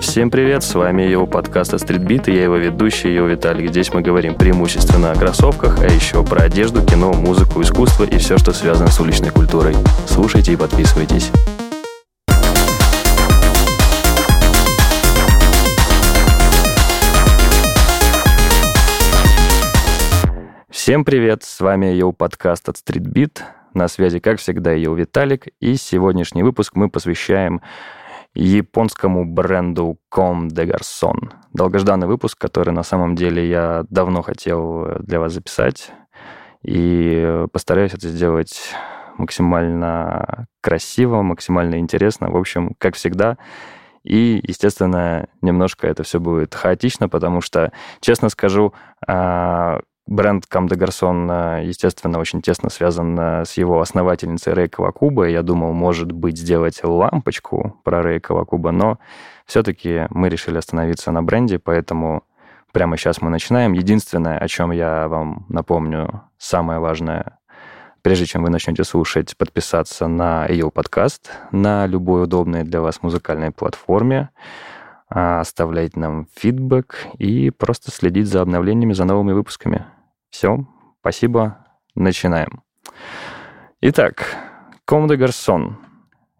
Всем привет, с вами его подкаст Streetbeat, и я его ведущий, его Виталик. Здесь мы говорим преимущественно о кроссовках, а еще про одежду, кино, музыку, искусство и все, что связано с уличной культурой. Слушайте и подписывайтесь. Всем привет, с вами его подкаст от Streetbeat. На связи, как всегда, его Виталик, и сегодняшний выпуск мы посвящаем японскому бренду Comme des Garçons. Долгожданный выпуск, который на самом деле я давно хотел для вас записать. И постараюсь это сделать максимально красиво, максимально интересно. В общем, как всегда. И, естественно, немножко это все будет хаотично, потому что, честно скажу, а, Бренд Кам де Гарсон, естественно, очень тесно связан э, с его основательницей Рэй Кавакуба. Я думал, может быть, сделать лампочку про Рэй Кавакуба, но все-таки мы решили остановиться на бренде, поэтому прямо сейчас мы начинаем. Единственное, о чем я вам напомню, самое важное, прежде чем вы начнете слушать, подписаться на ее подкаст на любой удобной для вас музыкальной платформе, а, оставлять нам фидбэк и просто следить за обновлениями, за новыми выпусками. Все, спасибо, начинаем. Итак, des Garçons.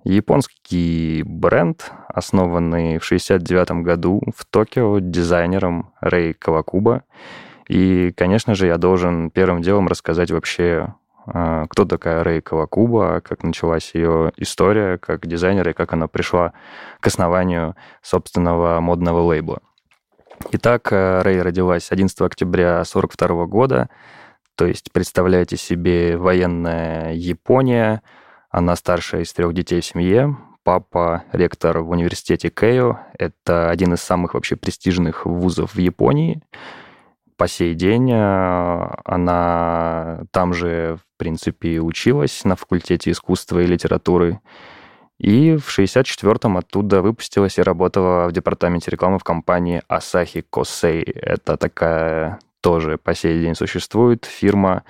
Японский бренд, основанный в 1969 году в Токио дизайнером Рэй Кавакуба. И, конечно же, я должен первым делом рассказать вообще, а, кто такая Рэй Кавакуба, как началась ее история как дизайнера и как она пришла к основанию собственного модного лейбла. Итак, э, Рэй родилась 11 октября 1942 года, то есть представляете себе военная Япония, она старшая из трех детей в семье, папа ректор в университете Кэйо, это один из самых вообще престижных вузов в Японии. По сей день э, она там же, в принципе, училась на факультете искусства и литературы. И в 64-м оттуда выпустилась и работала в департаменте рекламы в компании Asahi Kosei. Это такая тоже по сей день существует фирма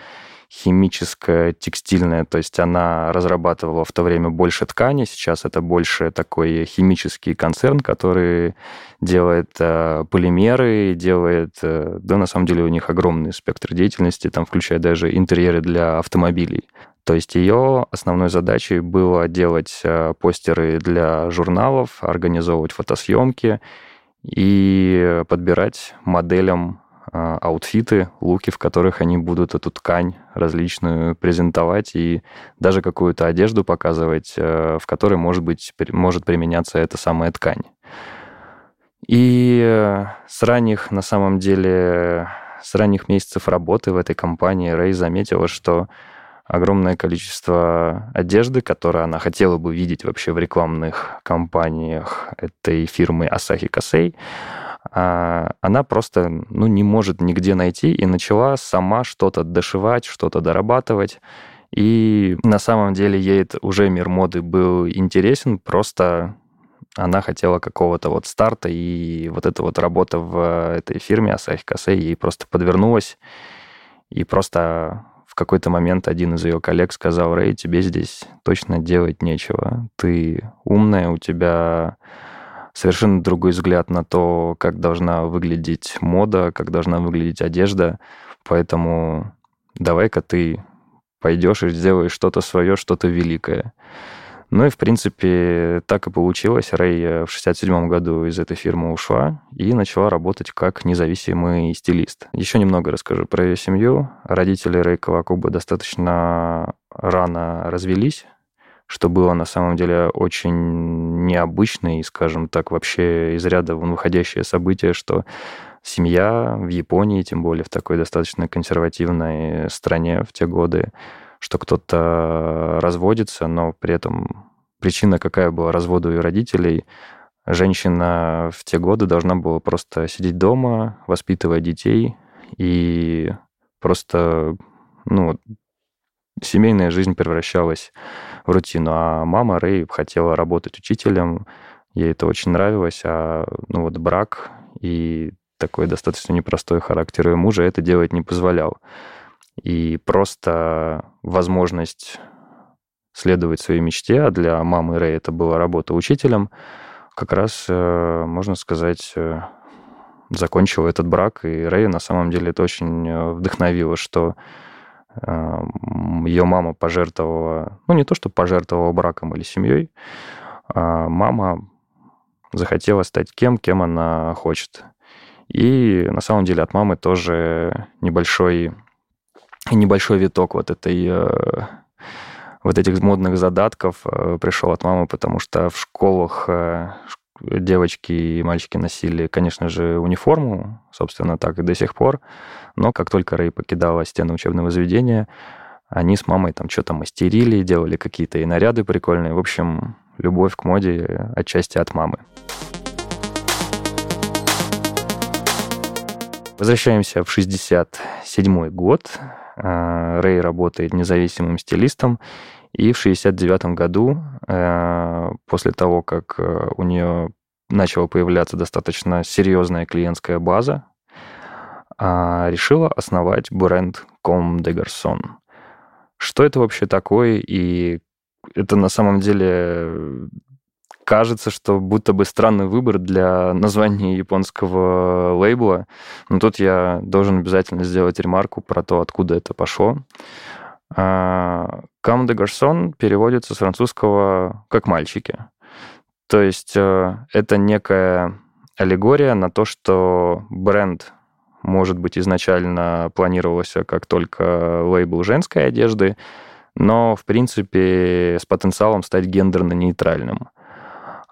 химическая, текстильная, то есть она разрабатывала в то время больше ткани, сейчас это больше такой химический концерн, который делает э, полимеры, делает, э, да, на самом деле у них огромный спектр деятельности, там включая даже интерьеры для автомобилей. То есть ее основной задачей было делать э, постеры для журналов, организовывать фотосъемки и подбирать моделям э, аутфиты, луки, в которых они будут эту ткань различную презентовать и даже какую-то одежду показывать, э, в которой может быть может применяться эта самая ткань. И с ранних, на самом деле, с ранних месяцев работы в этой компании Рэй заметила, что огромное количество одежды, которую она хотела бы видеть вообще в рекламных кампаниях этой фирмы Asahi Kasei, а, она просто ну, не может нигде найти и начала сама что-то дошивать, что-то дорабатывать. И на самом деле ей уже мир моды был интересен, просто она хотела какого-то вот старта, и вот эта вот работа в этой фирме Asahi Kasei ей просто подвернулась, и просто какой-то момент один из ее коллег сказал, Рэй, тебе здесь точно делать нечего. Ты умная, у тебя совершенно другой взгляд на то, как должна выглядеть мода, как должна выглядеть одежда. Поэтому давай-ка ты пойдешь и сделаешь что-то свое, что-то великое. Ну и, в принципе, так и получилось. Рэй э, в 67 году из этой фирмы ушла и начала работать как независимый стилист. Еще немного расскажу про ее семью. Родители Рэй Кавакуба достаточно рано развелись, что было на самом деле очень необычно и, скажем так, вообще из ряда вон выходящее событие, что семья в Японии, тем более в такой достаточно консервативной стране в те годы, что кто-то разводится, но при этом причина какая была развода у ее родителей, женщина в те годы должна была просто сидеть дома, воспитывать детей, и просто, ну, семейная жизнь превращалась в рутину. А мама Рэй хотела работать учителем, ей это очень нравилось, а ну вот брак и такой достаточно непростой характер ее мужа это делать не позволял. И просто возможность следовать своей мечте, а для мамы Рэй это была работа учителем, как раз, э, можно сказать, э, закончила этот брак, и Рэй на самом деле это очень э, вдохновило, что ее мама пожертвовала, ну не то, что пожертвовала браком или семьей, а мама захотела стать кем, кем она хочет. И на самом деле от мамы тоже небольшой, небольшой виток вот этой вот этих модных задатков пришел от мамы, потому что в школах девочки и мальчики носили, конечно же, униформу, собственно, так и до сих пор. Но как только Рэй покидала стены учебного заведения, они с мамой там что-то мастерили, делали какие-то и наряды прикольные. В общем, любовь к моде отчасти от мамы. Возвращаемся в 67 год. А, Рэй работает независимым стилистом и в 69 году, э, после того, как э, у нее начала появляться достаточно серьезная клиентская база, решила основать бренд Comme des Garçons. Что это вообще такое? И это на самом деле кажется, что будто бы странный выбор для названия японского лейбла. Но тут я должен обязательно сделать ремарку про то, откуда это пошло. Кам де гарсон переводится с французского как «мальчики». То есть э, это некая аллегория на то, что бренд, может быть, изначально планировался как только лейбл женской одежды, но, в принципе, с потенциалом стать гендерно-нейтральным.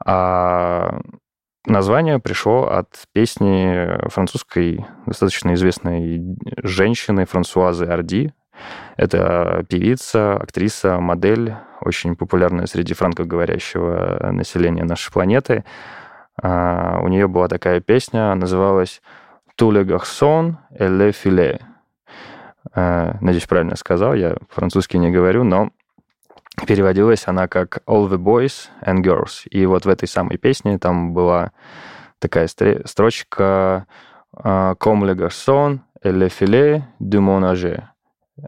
А название пришло от песни французской достаточно известной женщины Франсуазы Арди, это певица, актриса, модель, очень популярная среди франкоговорящего населения нашей планеты. А, у нее была такая песня, называлась «Tous les garçons et les filets». А, надеюсь, правильно сказал, я французский не говорю, но переводилась она как «All the boys and girls». И вот в этой самой песне там была такая строчка «Comme les garçons et les filets du mon âge».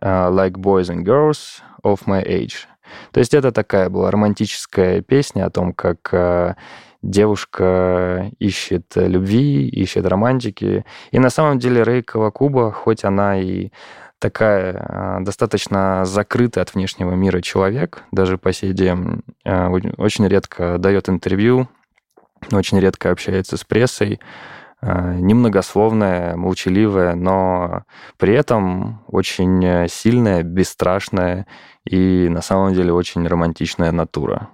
Uh, like Boys and Girls of My Age. То есть это такая была романтическая песня о том, как uh, девушка ищет любви, ищет романтики. И на самом деле Рэй Кавакуба, хоть она и такая uh, достаточно закрытая от внешнего мира человек, даже по сей день очень редко дает интервью, очень редко общается с прессой, Э, немногословная, молчаливая, но при этом очень сильная, бесстрашная и на самом деле очень романтичная натура.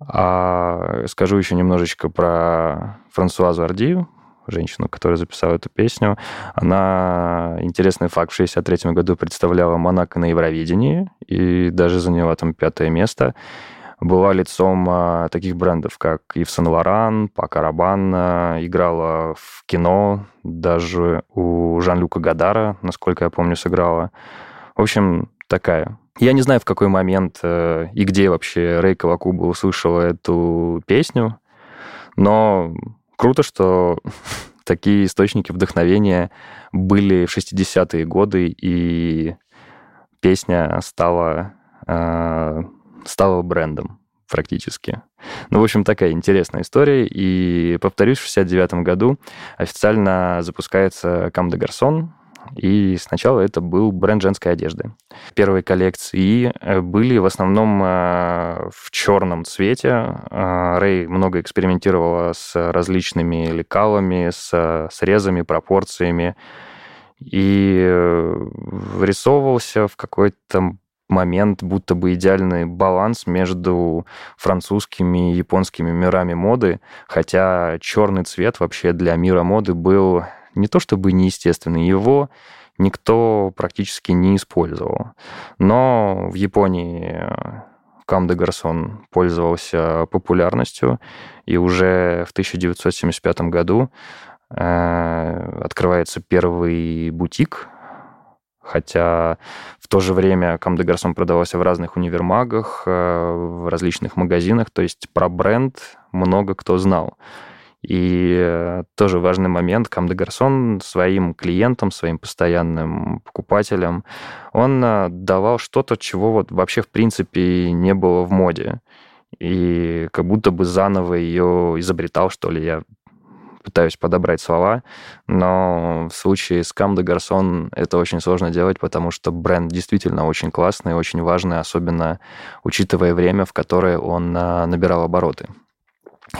А скажу еще немножечко про Франсуазу Ардию, женщину, которая записала эту песню. Она, интересный факт, в 1963 году представляла Монако на Евровидении и даже заняла там пятое место была лицом а, таких брендов, как Ив Сен Лоран, Пака Рабан, играла в кино, даже у Жан-Люка Гадара, насколько я помню, сыграла. В общем, такая. Я не знаю, в какой момент э, и где вообще Рэй Кавакуба услышала эту песню, но круто, что такие источники вдохновения были в 60-е годы, и песня стала э, стала брендом практически. Ну, в общем, такая интересная история. И, повторюсь, в 69 году официально запускается Кам де Гарсон, и сначала это был бренд женской одежды. Первые коллекции э, были в основном э, в черном цвете. Э, Рэй много экспериментировала с различными лекалами, с срезами, пропорциями. И вырисовывался в какой-то момент, будто бы идеальный баланс между французскими и японскими мирами моды, хотя черный цвет вообще для мира моды был не то чтобы неестественный, его никто практически не использовал. Но в Японии Кам де Гарсон пользовался популярностью, и уже в 1975 году э, открывается первый бутик Хотя в то же время Кам Гарсон продавался в разных универмагах, э, в различных магазинах. То есть про бренд много кто знал. И э, тоже важный момент, Кам де Гарсон своим клиентам, своим постоянным покупателям, он э, давал что-то, чего вот вообще в принципе не было в моде. И как будто бы заново ее изобретал, что ли. Я пытаюсь подобрать слова, но в случае с Кам де Гарсон это очень сложно делать, потому что бренд действительно очень классный, очень важный, особенно учитывая время, в которое он э, набирал обороты.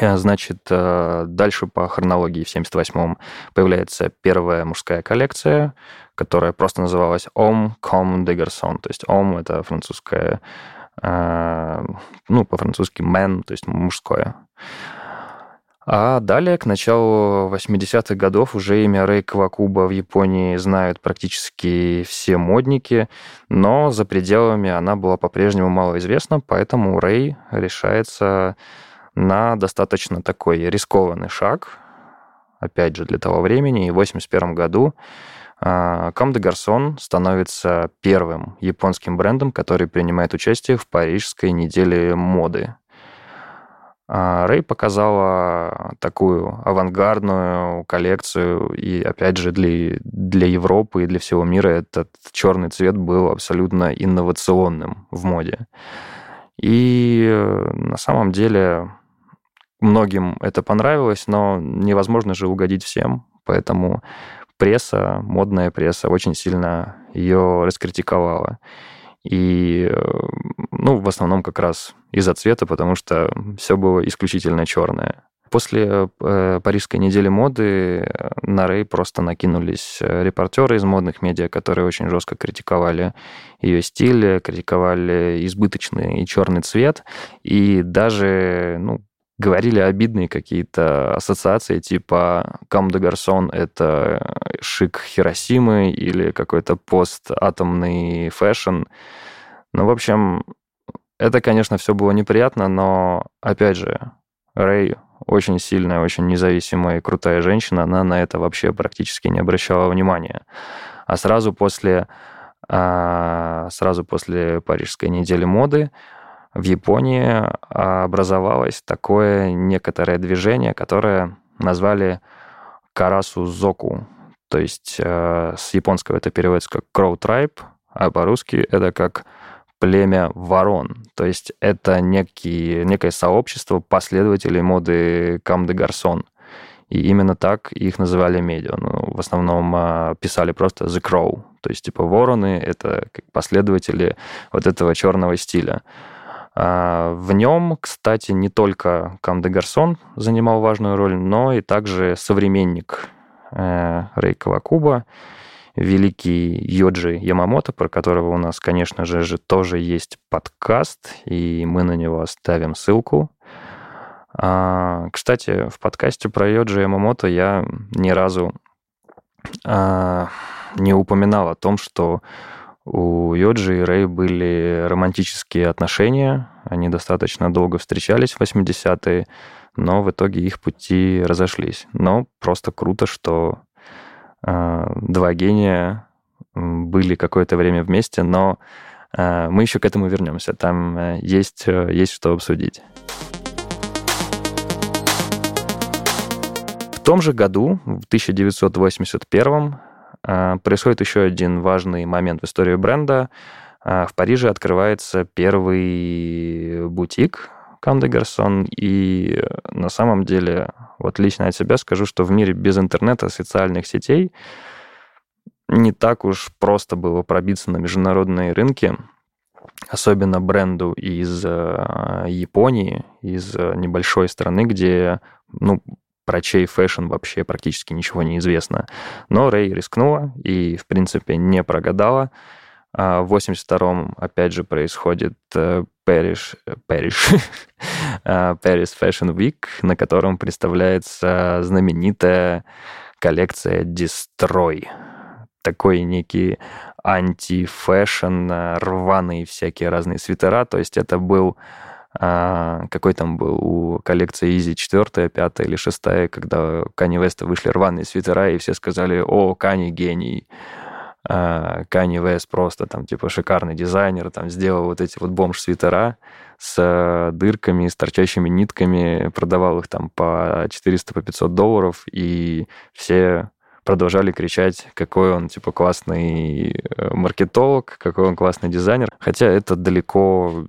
Э, значит, э, дальше по хронологии в 78-м появляется первая мужская коллекция, которая просто называлась Homme comme des garçons. То есть Homme — это французское, э, ну, по-французски man, то есть мужское. А далее, к началу 80-х годов, уже имя Рэй Кавакуба в Японии знают практически все модники, но за пределами она была по-прежнему малоизвестна, поэтому Рэй решается на достаточно такой рискованный шаг, опять же, для того времени. И в 1981 году Кам де Гарсон становится первым японским брендом, который принимает участие в Парижской неделе моды. А, Рэй показала такую авангардную коллекцию, и опять же для, для Европы и для всего мира этот черный цвет был абсолютно инновационным в моде. И э, на самом деле многим это понравилось, но невозможно же угодить всем, поэтому пресса, модная пресса очень сильно ее раскритиковала. И, э, ну, в основном как раз из-за цвета, потому что все было исключительно черное. После э, Парижской недели моды на Рэй просто накинулись э, репортеры из модных медиа, которые очень жестко критиковали ее стиль, критиковали избыточный и черный цвет, и даже, ну, говорили обидные какие-то ассоциации, типа «Comme des Garçons» — это шик Хиросимы или какой-то постатомный fashion. Ну, в общем, это, конечно, все было неприятно, но, опять же, Рэй очень сильная, очень независимая и крутая женщина, она на это вообще практически не обращала внимания. А сразу после, а, сразу после Парижской недели моды в Японии образовалось такое некоторое движение, которое назвали Карасу Зоку. То есть э, с японского это переводится как Crow Tribe, а по-русски это как племя ворон. То есть это некий, некое сообщество последователей моды Кам де Гарсон. И именно так их называли медиа. Ну, в основном а, писали просто The Crow. То есть, типа, вороны — это последователи вот этого черного стиля. А, в нем, кстати, не только Кам де Гарсон занимал важную роль, но и также современник э, Рэй Кавакуба, великий Йоджи Ямамото, про которого у нас, конечно же, же тоже есть подкаст, и мы на него оставим ссылку. А, кстати, в подкасте про Йоджи Ямамото я ни разу а, не упоминал о том, что у Йоджи и Рэй были романтические отношения, они достаточно долго встречались в 80-е, но в итоге их пути разошлись. Но просто круто, что э, два гения были какое-то время вместе, но э, мы еще к этому вернемся. Там э, есть, э, есть что обсудить. В том же году, в 1981 а, происходит еще один важный момент в истории бренда. А, в Париже открывается первый бутик Comme Garçons, и на самом деле, вот лично от себя скажу, что в мире без интернета, социальных сетей не так уж просто было пробиться на международные рынки, особенно бренду из э, Японии, из небольшой страны, где ну, про чей fashion вообще практически ничего не известно. Но Рэй рискнула и, в принципе, не прогадала. А в 82-м, опять же, происходит Paris, Paris, Paris Fashion Week, на котором представляется знаменитая коллекция Destroy. Такой некий анти- fashion, рваные всякие разные свитера. То есть это был а, какой там был у коллекции Yeezy 4, 5 или 6, когда у Кани Веста вышли рваные свитера, и все сказали, о, Кани гений. Kanye West просто там типа шикарный дизайнер, там сделал вот эти вот бомж-свитера с дырками, с торчащими нитками, продавал их там по 400, по 500 долларов, и все продолжали кричать, какой он, типа, классный э, маркетолог, какой он классный дизайнер. Хотя это далеко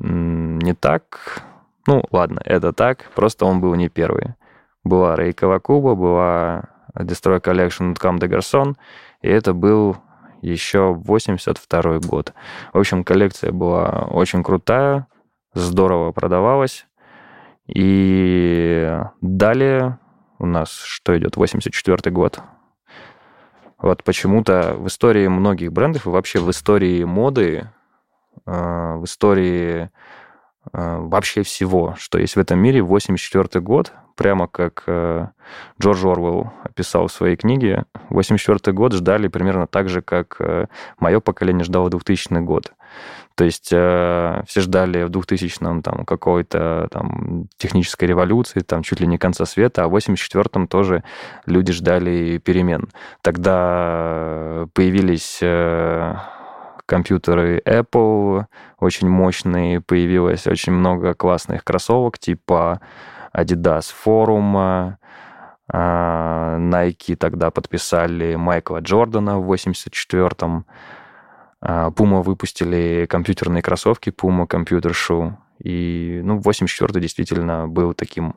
не так. Ну, ладно, это так, просто он был не первый. Была Рей Кавакуба, была Destroy Collection Cam de Garçon, и это был еще 82 год. В общем, коллекция была очень крутая, здорово продавалась. И далее у нас что идет? 84 год. Вот почему-то в истории многих брендов и вообще в истории моды, в истории э, вообще всего, что есть в этом мире, 84 год, прямо как э, Джордж Орвелл описал в своей книге, 84 год ждали примерно так же, как мое поколение ждало 2000 год. То есть э, все ждали в 2000-м там какой-то там технической революции, там чуть ли не конца света, а в 84-м тоже люди ждали перемен. Тогда появились э, компьютеры Apple очень мощные, появилось очень много классных кроссовок типа Adidas Forum, э, Nike тогда подписали Майкла Джордана в 84-м, а, Puma выпустили компьютерные кроссовки Puma Computer Shoe. И, ну, 84 действительно был таким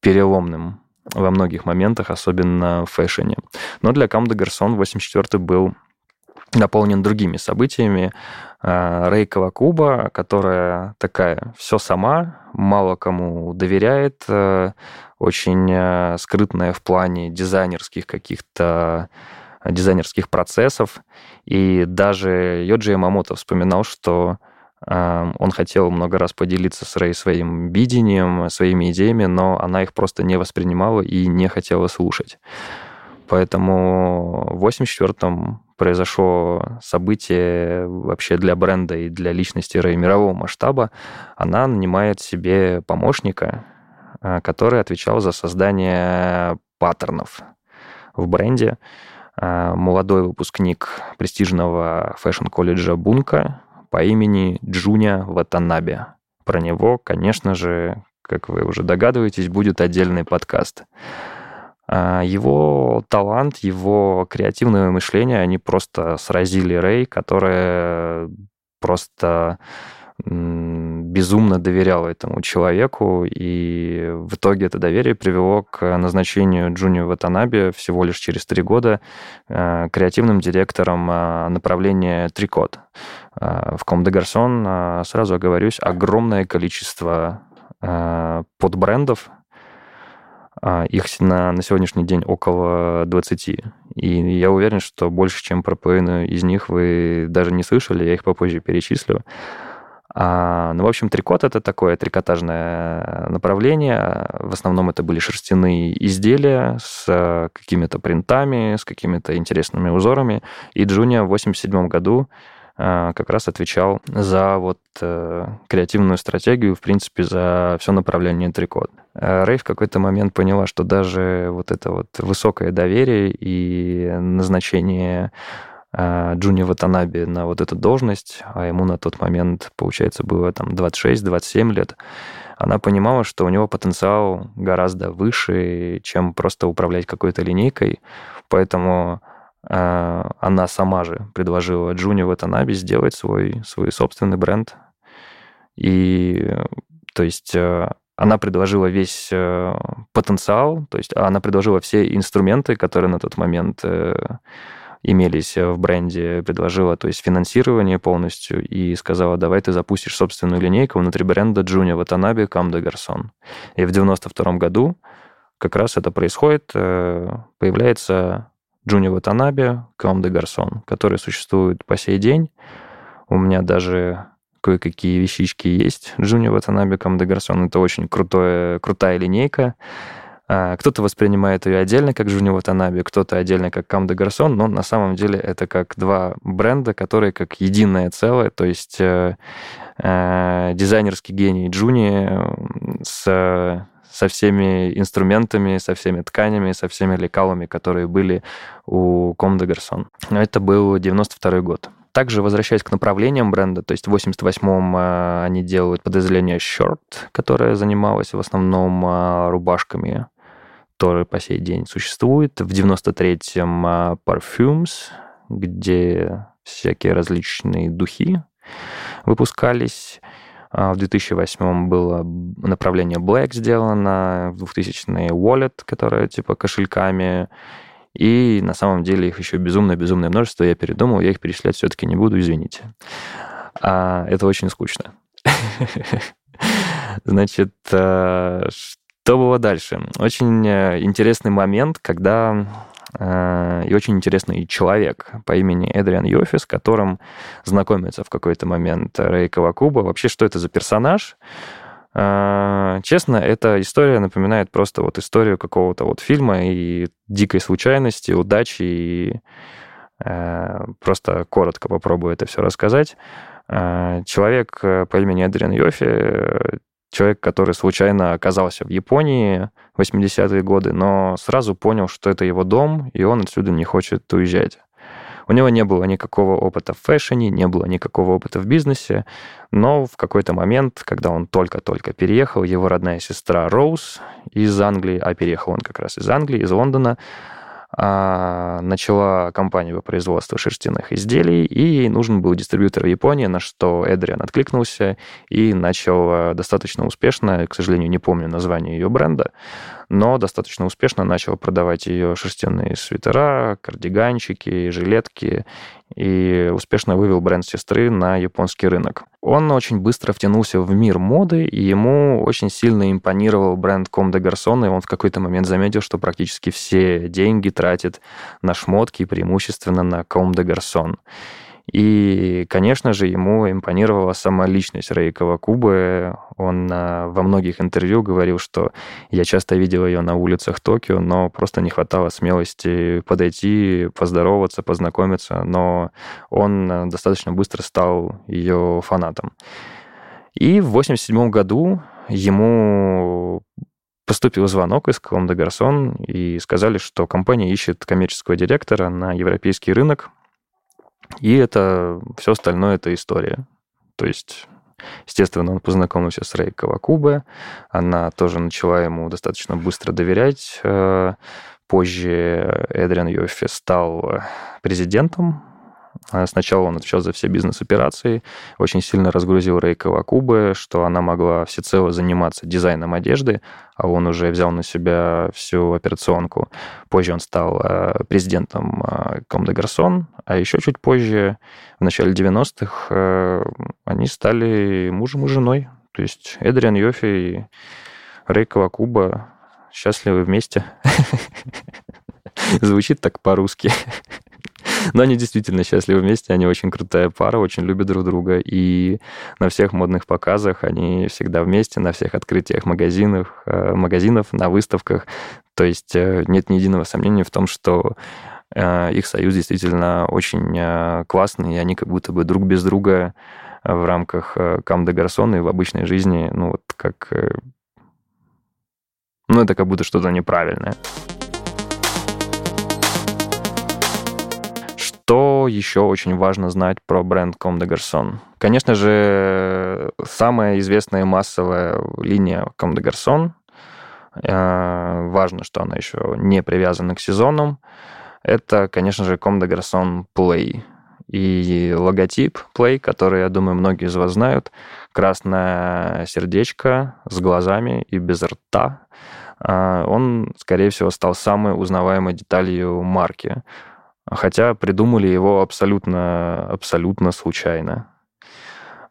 переломным во многих моментах, особенно в фэшне. Но для Comme de Garçon 84 был наполнен другими событиями. А, Рей Кавакуба, которая такая все сама, мало кому доверяет, э, очень э, скрытная в плане дизайнерских каких-то дизайнерских процессов. И даже Йоджи Ямамото вспоминал, что э, он хотел много раз поделиться с Рэй своим видением, своими идеями, но она их просто не воспринимала и не хотела слушать. Поэтому в 84-м произошло событие вообще для бренда и для личности Рэй мирового масштаба. Она нанимает себе помощника, э, который отвечал за создание паттернов в бренде. Э, молодой выпускник престижного фэшн-колледжа Бунка по имени Джуня Ватанабе. Про него, конечно же, как вы уже догадываетесь, будет отдельный подкаст. Э, его талант, его креативное мышление, они просто сразили Рэй, которая просто безумно доверял этому человеку, и в итоге это доверие привело к назначению Джуни Ватанаби всего лишь через три года э, креативным директором э, направления Трикот. Э, в Ком де Гарсон, сразу оговорюсь, огромное количество подбрендов, их на, на сегодняшний день около 20. И я уверен, что больше, чем про половину из них вы даже не слышали, я их попозже перечислю. А, ну, в общем, трикот — это такое трикотажное направление. В основном это были шерстяные изделия с какими-то принтами, с какими-то интересными узорами. И Джуния в 87 году а, как раз отвечал за вот э, креативную стратегию, в принципе, за все направление трикот. А Рэй в какой-то момент поняла, что даже вот это вот высокое доверие и назначение а, Джуни Ватанаби на вот эту должность, а ему на тот момент, получается, было там 26-27 лет, она понимала, что у него потенциал гораздо выше, чем просто управлять какой-то линейкой, поэтому она сама же предложила Джуни Ватанаби сделать свой, свой собственный бренд. И, то есть, э, она предложила весь э, потенциал, то есть она предложила все инструменты, которые на тот момент э, имелись в бренде, предложила то есть финансирование полностью и сказала, давай ты запустишь собственную линейку внутри бренда Джуния Ватанаби Кам де Гарсон. И в 92 году как раз это происходит, появляется Джуния Ватанаби Кам де Гарсон, который существует по сей день. У меня даже кое-какие вещички есть. Джуния Ватанаби Кам де Гарсон — это очень крутое, крутая линейка. А, кто-то воспринимает ее отдельно, как Жуни Ватанаби, кто-то отдельно, как Кам де Гарсон, но на самом деле это как два бренда, которые как единое целое, то есть э, э, дизайнерский гений Джуни с со всеми инструментами, со всеми тканями, со всеми лекалами, которые были у Comme des Garçons. Это был 92 год. Также, возвращаясь к направлениям бренда, то есть в 88-м э, они делают подразделение Short, которое занималось в основном э, рубашками, который по сей день существует. В 93-м э, Parfums, где всякие различные духи выпускались. А в 2008 было направление Black сделано, в 2000-е Wallet, которое типа кошельками, и на самом деле их еще безумное-безумное множество. Я передумал, я их перечислять все-таки не буду, извините. А, это очень скучно. Значит, э, что было дальше? Очень э, интересный момент, когда и очень интересный человек по имени Эдриан Йофи, с которым знакомится в какой-то момент Рэй Кавакуба. Вообще, что это за персонаж? А, честно, эта история напоминает просто вот историю какого-то вот фильма и дикой случайности, удачи, и э, просто коротко попробую это все рассказать. А, человек э, по имени Эдриан Йофи, человек, который случайно оказался в Японии в 80-е годы, но сразу понял, что это его дом, и он отсюда не хочет уезжать. У него не было никакого опыта в фэшне, не было никакого опыта в бизнесе, но в какой-то момент, когда он только-только переехал, его родная сестра Роуз из Англии, а переехал он как раз из Англии, из Лондона, начала компанию по производству шерстяных изделий, и ей нужен был дистрибьютор в Японии, на что Эдриан откликнулся и начал а, достаточно успешно, к сожалению, не помню название ее бренда, но достаточно успешно начал продавать ее шерстяные свитера, кардиганчики, жилетки и успешно вывел бренд сестры на японский рынок. Он очень быстро втянулся в мир моды, и ему очень сильно импонировал бренд Comme des Garçons, и он в какой-то момент заметил, что практически все деньги тратит на шмотки, преимущественно на Comme des Garçons. И, конечно же, ему импонировала сама личность Рэй Кавакубы. Он а, во многих интервью говорил, что я часто видел ее на улицах Токио, но просто не хватало смелости подойти, поздороваться, познакомиться. Но он а, достаточно быстро стал ее фанатом. И в 1987 году ему поступил звонок из Коломда Гарсон и сказали, что компания ищет коммерческого директора на европейский рынок и это все остальное это история. То есть, естественно, он познакомился с Рей Кавакубе, она тоже начала ему достаточно быстро доверять. Э, позже Эдриан Йоффи стал президентом а сначала он отвечал за все бизнес-операции, очень сильно разгрузил Рей Кавакубе, что она могла всецело заниматься дизайном одежды, а он уже взял на себя всю операционку. Позже он стал э, президентом Comme des Garçons, а еще чуть позже, в начале 90-х, э, они стали мужем и женой. То есть Эдриан Йофи и Рей Кавакуба счастливы вместе. Звучит так по-русски. Но они действительно счастливы вместе, они очень крутая пара, очень любят друг друга, и на всех модных показах они всегда вместе, на всех открытиях магазинов, э, магазинов на выставках. То есть э, нет ни единого сомнения в том, что э, их союз действительно очень классный, и они как будто бы друг без друга в рамках Кам де Гарсон и в обычной жизни, ну вот как... Ну, это как будто что-то неправильное. Что еще очень важно знать про бренд Comme des Garçons? Конечно же, самая известная массовая линия Comme des Garçons. Э, важно, что она еще не привязана к сезонам. Это, конечно же, Comme des Garçons Play. И логотип Play, который, я думаю, многие из вас знают, красное сердечко с глазами и без рта, э, он, скорее всего, стал самой узнаваемой деталью марки хотя придумали его абсолютно, абсолютно случайно.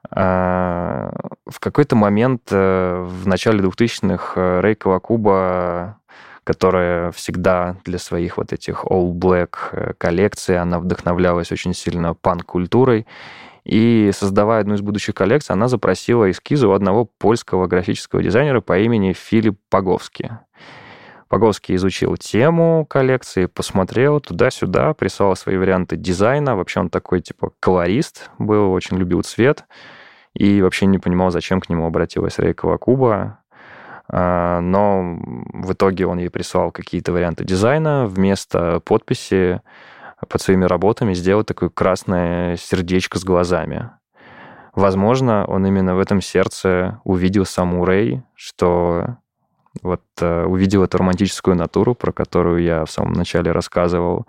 А, в какой-то момент э, в начале 2000-х э, Рэй Кавакуба, которая всегда для своих вот этих all black э, коллекций, она вдохновлялась очень сильно панк-культурой, и создавая одну из будущих коллекций, она запросила эскизы у одного польского графического дизайнера по имени Филипп Паговский. Паговский изучил тему коллекции, посмотрел туда-сюда, прислал свои варианты дизайна. Вообще он такой, типа, колорист был, очень любил цвет. и вообще не понимал, зачем к нему обратилась Рэй Кавакуба. А, но в итоге он ей прислал какие-то варианты дизайна. Вместо подписи под своими работами сделал такое красное сердечко с глазами. Возможно, он именно в этом сердце увидел саму Рэй, что вот э, увидел эту романтическую натуру, про которую я в самом начале рассказывал,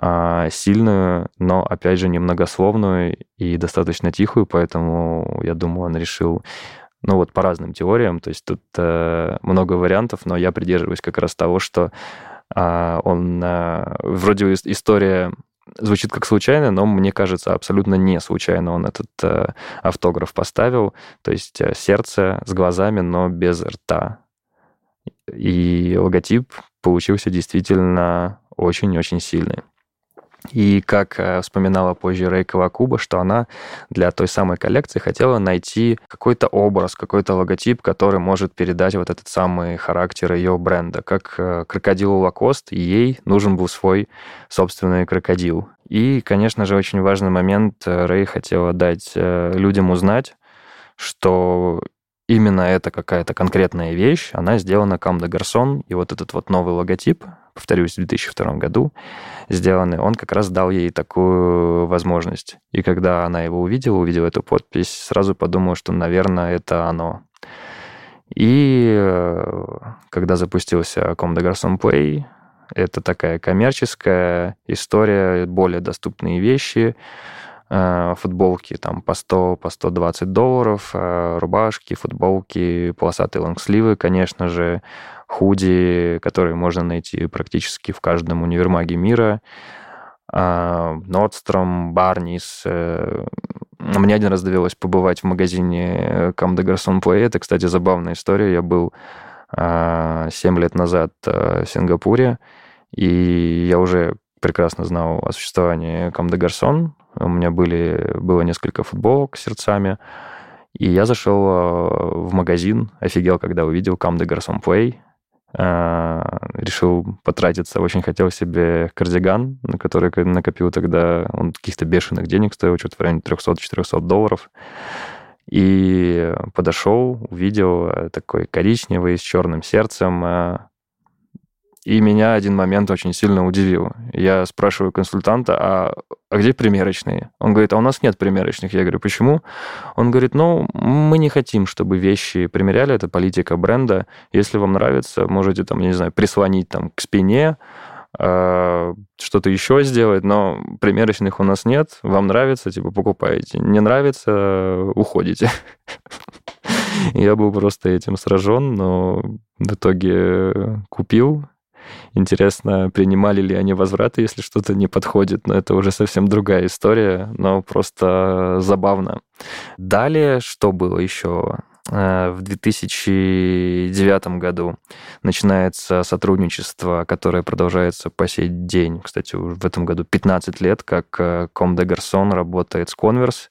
э, сильную, но, опять же, немногословную и достаточно тихую, поэтому, я думаю, он решил ну вот по разным теориям, то есть тут э, много вариантов, но я придерживаюсь как раз того, что э, он э, вроде история звучит как случайно, но мне кажется, абсолютно не случайно он этот автограф поставил. То есть сердце с глазами, но без рта. И логотип получился действительно очень-очень сильный. И как э, вспоминала позже Рэй Кавакуба, что она для той самой коллекции хотела найти какой-то образ, какой-то логотип, который может передать вот этот самый характер ее бренда. Как э, крокодилу Лакост, ей нужен был свой собственный крокодил. И, конечно же, очень важный момент, э, Рэй хотела дать людям узнать, что именно это какая-то конкретная вещь, она сделана Кам де Гарсон, и вот этот вот новый логотип, повторюсь, в 2002 году сделанный, он как раз дал ей такую возможность. И когда она его увидела, увидела эту подпись, сразу подумала, что, наверное, это оно. И э, когда запустился Comme de Garçon Play, это такая коммерческая история, более доступные вещи, футболки там по 100, по 120 долларов, э, рубашки, футболки, полосатые лонгсливы, конечно же, худи, которые можно найти практически в каждом универмаге мира, Nordstrom, Barneys. Э, мне один раз довелось побывать в магазине Comme de Garçon Play. Это, кстати, забавная история. Я был 7 лет назад в Сингапуре, и я уже прекрасно знал о существовании de Garçon, у меня были, было несколько футболок с сердцами. И я зашел э, в магазин, офигел, когда увидел the Garçon Play. Э, решил потратиться. Очень хотел себе кардиган, на который накопил тогда. Он каких-то бешеных денег стоил, что-то в районе 300-400 долларов. И подошел, увидел э, такой коричневый с черным сердцем и меня один момент очень сильно удивил. Я спрашиваю консультанта, а, а где примерочные? Он говорит, а у нас нет примерочных. Я говорю, почему? Он говорит, ну, мы не хотим, чтобы вещи примеряли, это политика бренда. Если вам нравится, можете там, не знаю, прислонить там к спине, э, что-то еще сделать, но примерочных у нас нет. Вам нравится, типа, покупаете. Не нравится, уходите. Я был просто этим сражен, но в итоге купил Интересно, принимали ли они возвраты, если что-то не подходит. Но это уже совсем другая история, но просто забавно. Далее, что было еще? Э, в 2009 году начинается сотрудничество, которое продолжается по сей день. Кстати, в этом году 15 лет, как Ком де Гарсон работает с Converse.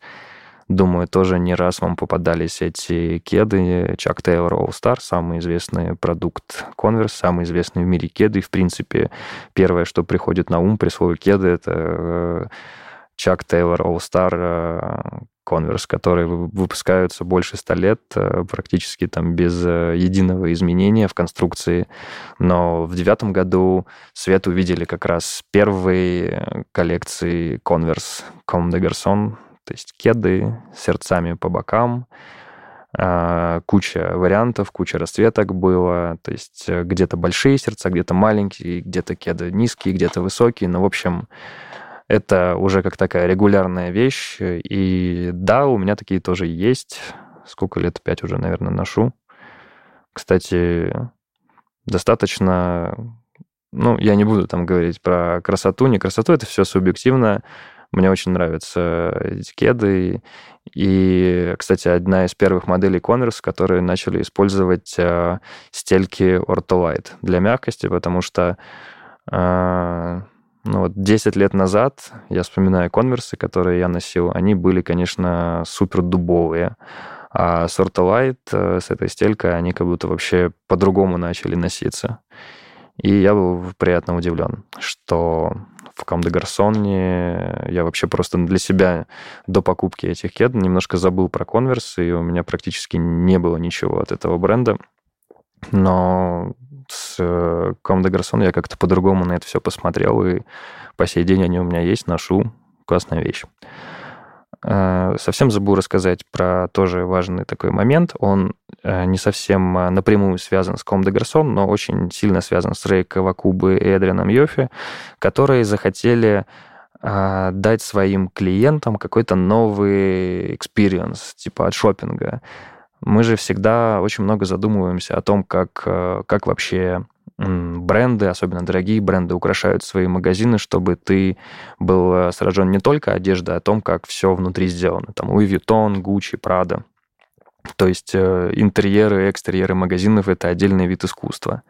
Думаю, тоже не раз вам попадались эти кеды. Чак Тейлор All Star, самый известный продукт Converse, самый известный в мире кеды. И, в принципе, первое, что приходит на ум при слове кеды, это Чак Тейлор All Star Converse, которые выпускаются больше ста лет, э, практически там без э, единого изменения в конструкции. Но в девятом году свет увидели как раз первые коллекции Converse Comme des Garçons, то есть кеды с сердцами по бокам, а, куча вариантов, куча расцветок было, то есть э, где-то большие сердца, где-то маленькие, где-то кеды низкие, где-то высокие, но, в общем, это уже как такая регулярная вещь, и да, у меня такие тоже есть, сколько лет, пять уже, наверное, ношу. Кстати, достаточно, ну, я не буду там говорить про красоту, не красоту, это все субъективно, мне очень нравятся эти кеды. И, кстати, одна из первых моделей Converse, которые начали использовать э, стельки Ortolite для мягкости, потому что э, ну, вот 10 лет назад, я вспоминаю конверсы, которые я носил, они были, конечно, супер дубовые. А с Ortolite, э, с этой стелькой, они как будто вообще по-другому начали носиться. И я был приятно удивлен, что в Кам де Гарсоне я вообще просто для себя до покупки этих кед немножко забыл про конверс, и у меня практически не было ничего от этого бренда. Но с Comme des Garçons я как-то по-другому на это все посмотрел, и по сей день они у меня есть, ношу. Классная вещь. Э, совсем забыл рассказать про тоже важный такой момент. Он э, не совсем э, напрямую связан с Comme des Garçons, но очень сильно связан с Рей Кавакубы и Эдрианом Йофи, которые захотели дать своим клиентам какой-то новый experience, типа от шопинга. Мы же всегда очень много задумываемся о том, как, как вообще бренды, особенно дорогие бренды, украшают свои магазины, чтобы ты был э, сражен не только одеждой, а о том, как все внутри сделано. Там Louis Vuitton, Gucci, Prada. То есть э, интерьеры экстерьеры магазинов — это отдельный вид искусства.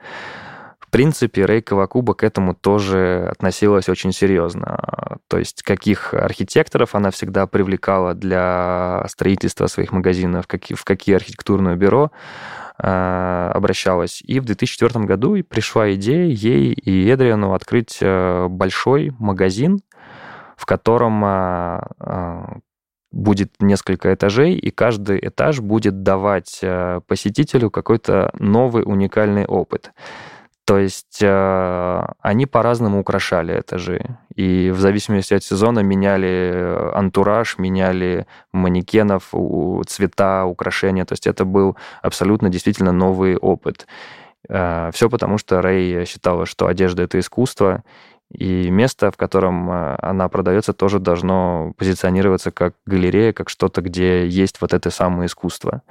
Принципе, Рей Кавакуба к этому тоже относилась очень серьезно. То есть каких архитекторов она всегда привлекала для строительства своих магазинов, в какие архитектурное бюро Э, обращалась. И в 2004 году пришла идея ей и Эдриану открыть э, большой магазин, в котором э, будет несколько этажей, и каждый этаж будет давать посетителю какой-то новый уникальный опыт. То есть э, они по-разному украшали этажи. И в зависимости от сезона меняли э, антураж, меняли манекенов, цвета, украшения. То есть это был абсолютно действительно новый опыт. Э, все потому, что Рэй считала, что одежда — это искусство, и место, в котором э, она продается, тоже должно позиционироваться как галерея, как что-то, где есть вот это самое искусство.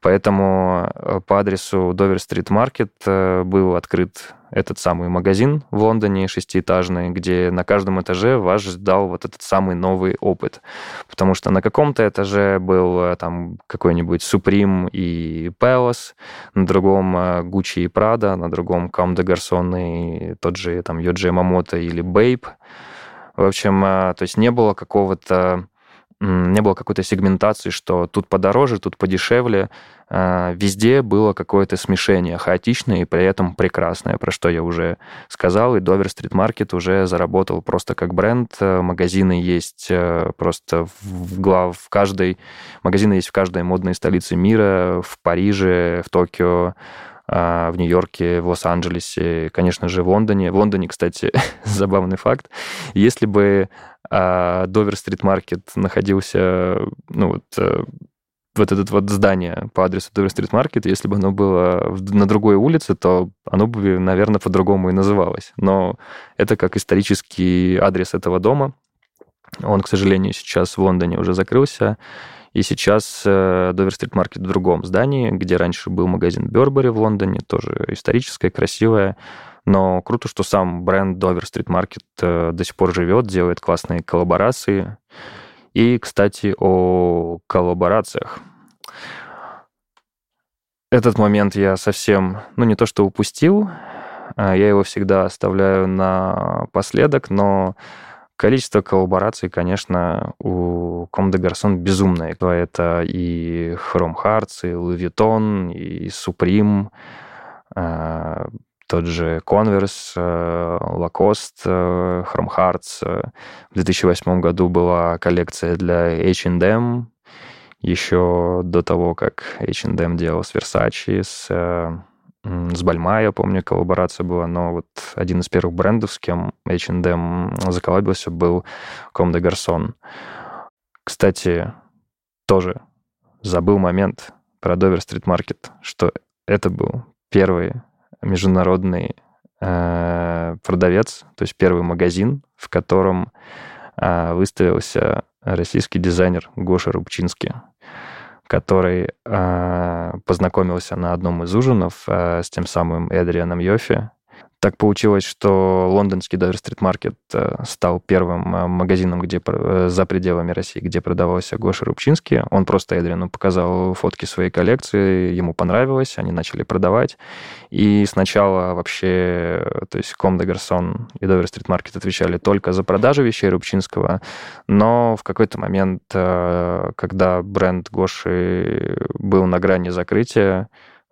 Поэтому э, по адресу Довер Стрит Маркет был открыт этот самый магазин в Лондоне шестиэтажный, где на каждом этаже вас ждал вот этот самый новый опыт. Потому что на каком-то этаже был э, там какой-нибудь Supreme и Palace, на другом э, Gucci и Prada, на другом Comme de Garçon и тот же там Йоджи Мамото или Babe. В общем, то есть не было какого-то не было какой-то сегментации, что тут подороже, тут подешевле. А, везде было какое-то смешение хаотичное и при этом прекрасное, про что я уже сказал. И Dover Street Market уже заработал просто как бренд. Магазины есть э, просто в, глав, в каждой... Магазины есть в каждой модной столице мира, в Париже, в Токио, в Нью-Йорке, в Лос-Анджелесе, конечно же, в Лондоне. В Лондоне, кстати, забавный факт. Если бы Довер Стрит Маркет находился, ну вот, э, вот это вот здание по адресу Довер Стрит Маркет, если бы оно было на другой улице, то оно бы, наверное, по-другому и называлось. Но это как исторический адрес этого дома. Он, к сожалению, сейчас в Лондоне уже закрылся. И сейчас Довер Стрит Маркет в другом здании, где раньше был магазин Бербери в Лондоне, тоже историческое, красивое. Но круто, что сам бренд Dover Street Market э, до сих пор живет, делает классные коллаборации. И, кстати, о коллаборациях. Этот момент я совсем, ну не то что упустил, а я его всегда оставляю напоследок, но количество коллабораций, конечно, у Comme des Garçons безумное. Это и Chrome Hearts, и Louis Vuitton, и Supreme, а, тот же Converse, э, Lacoste, э, Chrome Hearts. В 2008 году была коллекция для H&M, еще до того, как H&M делал с Versace, с, э, с Balmain, я помню, коллаборация была, но вот один из первых брендов, с кем H&M заколлабился, был Comme des Garçons. Кстати, тоже забыл момент про Dover Street Market, что это был первый международный э, продавец, то есть первый магазин, в котором э, выставился российский дизайнер Гоша Рубчинский, который э, познакомился на одном из ужинов э, с тем самым Эдрианом Йофи, так получилось, что лондонский Street Market э, стал первым э, магазином где, э, за пределами России, где продавался Гоша Рубчинский. Он просто Эдрину показал фотки своей коллекции, ему понравилось, они начали продавать. И сначала вообще, то есть Ком де Гарсон и Street Market отвечали только за продажу вещей Рубчинского, но в какой-то момент, когда бренд Гоши был на грани закрытия,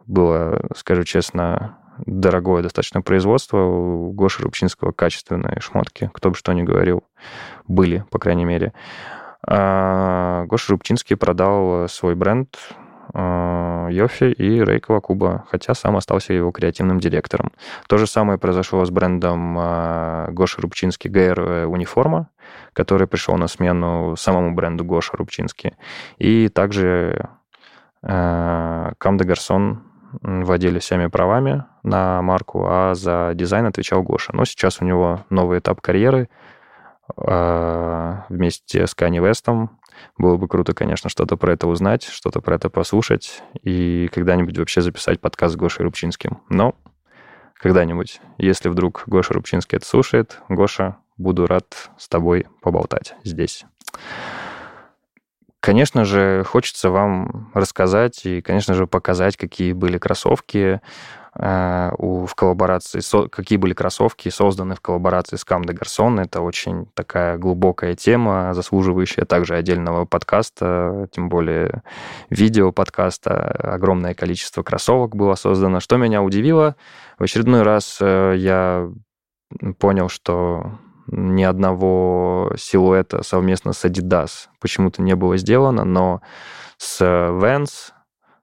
было, скажу честно, дорогое достаточно производство. У Гоши Рубчинского качественные шмотки, кто бы что ни говорил, были, по крайней мере. А Гоша Рубчинский продал свой бренд а, Йофи и Рейкова Куба, хотя сам остался его креативным директором. То же самое произошло с брендом а, Гоша Рубчинский ГР Униформа, который пришел на смену самому бренду Гоша Рубчинский. И также Кам де Гарсон владели всеми правами на марку, а за дизайн отвечал Гоша. Но сейчас у него новый этап карьеры вместе с Кани Вестом было бы круто, конечно, что-то про это узнать, что-то про это послушать и когда-нибудь вообще записать подкаст с Гошей Рубчинским. Но когда-нибудь, если вдруг Гоша Рубчинский это слушает, Гоша, буду рад с тобой поболтать здесь. Конечно же, хочется вам рассказать и, конечно же, показать, какие были кроссовки, Э, в коллаборации, какие были кроссовки созданы в коллаборации с Кам де Гарсон. Это очень такая глубокая тема, заслуживающая также отдельного подкаста, тем более видео подкаста. Огромное количество кроссовок было создано. Что меня удивило, в очередной раз э, я понял, что ни одного силуэта совместно с Adidas почему-то не было сделано, но с Vans,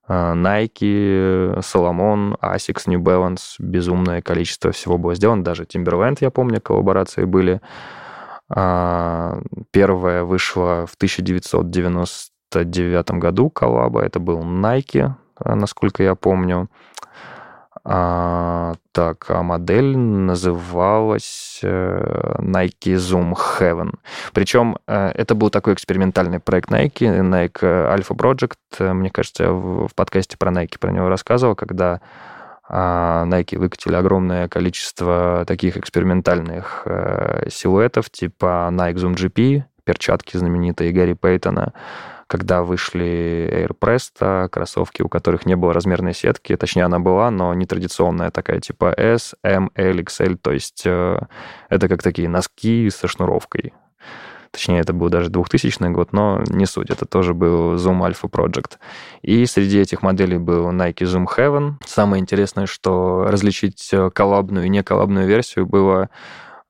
а, Nike, Solomon, Asics, New Balance, безумное количество всего было сделано. Даже Timberland, я помню, коллаборации были. А, первая вышла в 1999 году коллаба. Это был Nike, насколько я помню. А, так, а модель называлась э, Nike Zoom Heaven. Причем э, это был такой экспериментальный проект Nike, Nike Alpha Project. Мне кажется, я в, подкасте про Nike про него рассказывал, когда а, Nike выкатили огромное количество таких экспериментальных э, силуэтов, типа Nike Zoom GP, перчатки знаменитые Гарри Пейтона, когда вышли Air Presto, кроссовки, у которых не было размерной сетки, точнее, она была, но не традиционная такая, типа S, M, L, XL, то есть э, это как такие носки со шнуровкой. Точнее, это был даже 2000 год, но не суть. Это тоже был Zoom Alpha Project. И среди этих моделей был Nike Zoom Heaven. Самое интересное, что различить э, коллабную и не коллабную версию было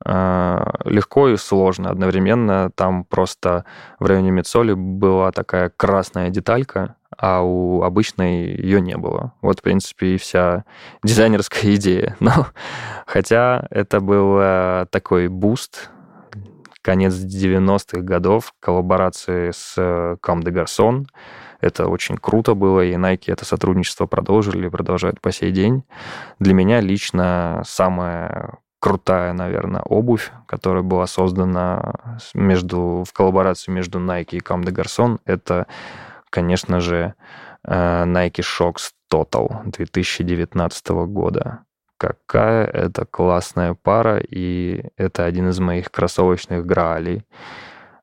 легко и сложно одновременно. Там просто в районе Мицоли была такая красная деталька, а у обычной ее не было. Вот, в принципе, и вся дизайнерская идея. Но хотя это был э, такой буст, конец 90-х годов, коллаборации с Comme des Garçons. Это очень круто было, и Nike это сотрудничество продолжили и продолжают по сей день. Для меня лично самое крутая, наверное, обувь, которая была создана между, в коллаборации между Nike и Comme des Garçons. Это, конечно же, э, Nike Shox Total 2019 года. Какая это классная пара, и это один из моих кроссовочных граалей.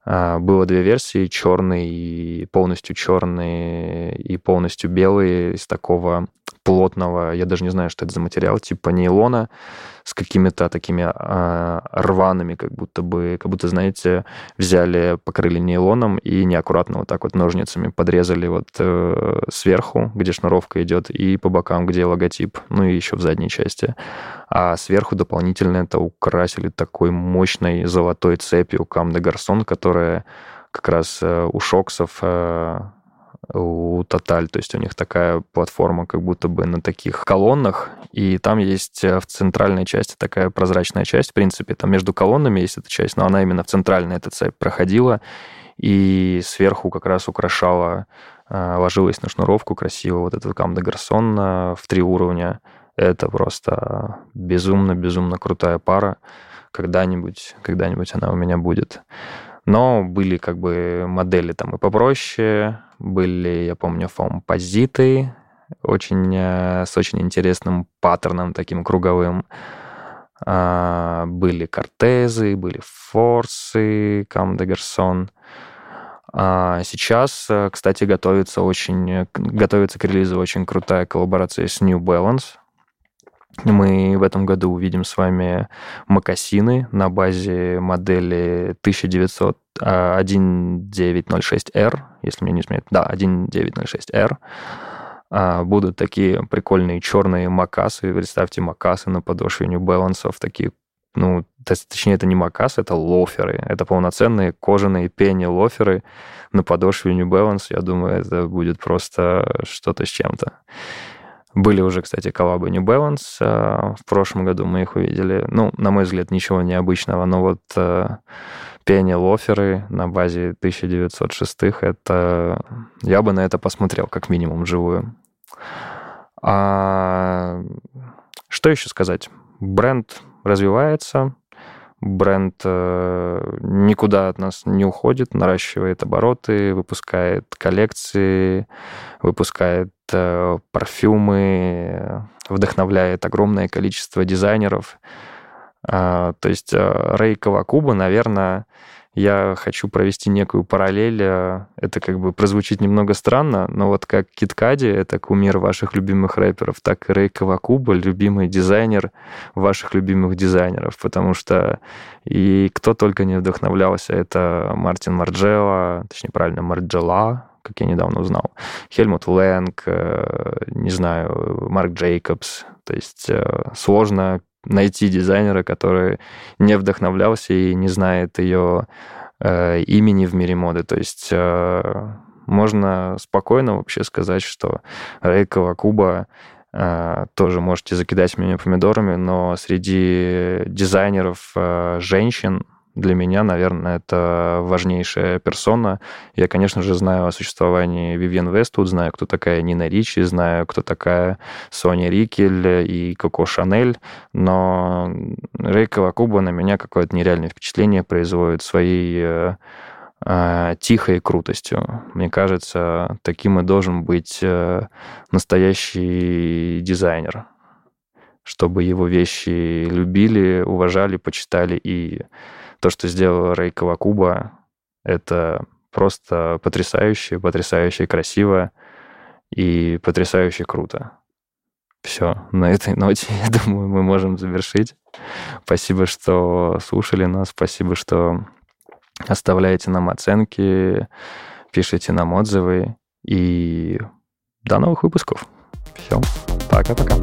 Э, было две версии, черный и полностью черный, и полностью белый, из такого плотного, я даже не знаю, что это за материал, типа нейлона, с какими-то такими э, рваными, как будто бы, как будто, знаете, взяли, покрыли нейлоном и неаккуратно вот так вот ножницами подрезали вот э, сверху, где шнуровка идет, и по бокам, где логотип, ну и еще в задней части. А сверху дополнительно это украсили такой мощной золотой цепью Кам де Гарсон, которая как раз э, у шоксов э, у Total, то есть у них такая платформа как будто бы на таких колоннах, и там есть э, в центральной части такая прозрачная часть, в принципе, там между колоннами есть эта часть, но она именно в центральной эта цепь проходила, и сверху как раз украшала, э, ложилась на шнуровку красиво вот этот Кам де Гарсон в три уровня. Это просто безумно-безумно крутая пара. Когда-нибудь, когда-нибудь она у меня будет. Но были как бы модели там и попроще, были, я помню, фомпозиты, очень, э, с очень интересным паттерном таким круговым. А, были кортезы, были форсы, Кам де Гарсон. А сейчас, э, кстати, готовится очень, готовится к релизу очень крутая коллаборация с New Balance. Мы в этом году увидим с вами макасины на базе модели 1900 1906R, если мне не изменяет, да, 1906R. А, будут такие прикольные черные макасы. Представьте, макасы на подошве New Balance, такие ну, точнее, это не макас, это лоферы. Это полноценные кожаные пенни-лоферы на подошве New Balance. Я думаю, это будет просто что-то с чем-то. Были уже, кстати, коллабы New Balance. А, в прошлом году мы их увидели. Ну, на мой взгляд, ничего необычного, но вот а, пенни-лоферы на базе 1906 это... Я бы на это посмотрел, как минимум, живую. А... Что еще сказать? Бренд развивается, бренд э, никуда от нас не уходит, наращивает обороты, выпускает коллекции, выпускает э, парфюмы, вдохновляет огромное количество дизайнеров. А, то есть э, Рэй Кавакуба, наверное, я хочу провести некую параллель. Э, это как бы прозвучит немного странно, но вот как Киткади — это кумир ваших любимых рэперов, так и Рэй Кавакуба — любимый дизайнер ваших любимых дизайнеров, потому что и кто только не вдохновлялся, это Мартин Марджелла, точнее, правильно, Марджела, как я недавно узнал, Хельмут Лэнг, э, не знаю, Марк Джейкобс. То есть э, сложно найти дизайнера, который не вдохновлялся и не знает ее э, имени в мире моды. То есть можно спокойно вообще сказать, что Рейкова Куба э, тоже можете закидать меня помидорами, но среди дизайнеров э, женщин для меня, наверное, это важнейшая персона. Я, конечно же, знаю о существовании Вивьен Вествуд, знаю, кто такая Нина Ричи, знаю, кто такая Соня Рикель и Коко Шанель, но Рейка Вакуба на меня какое-то нереальное впечатление производит своей э, э, тихой крутостью. Мне кажется, таким и должен быть э, настоящий дизайнер чтобы его вещи любили, уважали, почитали и то, что сделала Рэй Кавакуба, это просто потрясающе, потрясающе красиво и потрясающе круто. Все, на этой ноте, я думаю, мы можем завершить. Спасибо, что слушали нас, спасибо, что оставляете нам оценки, пишите нам отзывы, и до новых выпусков. Все, пока-пока.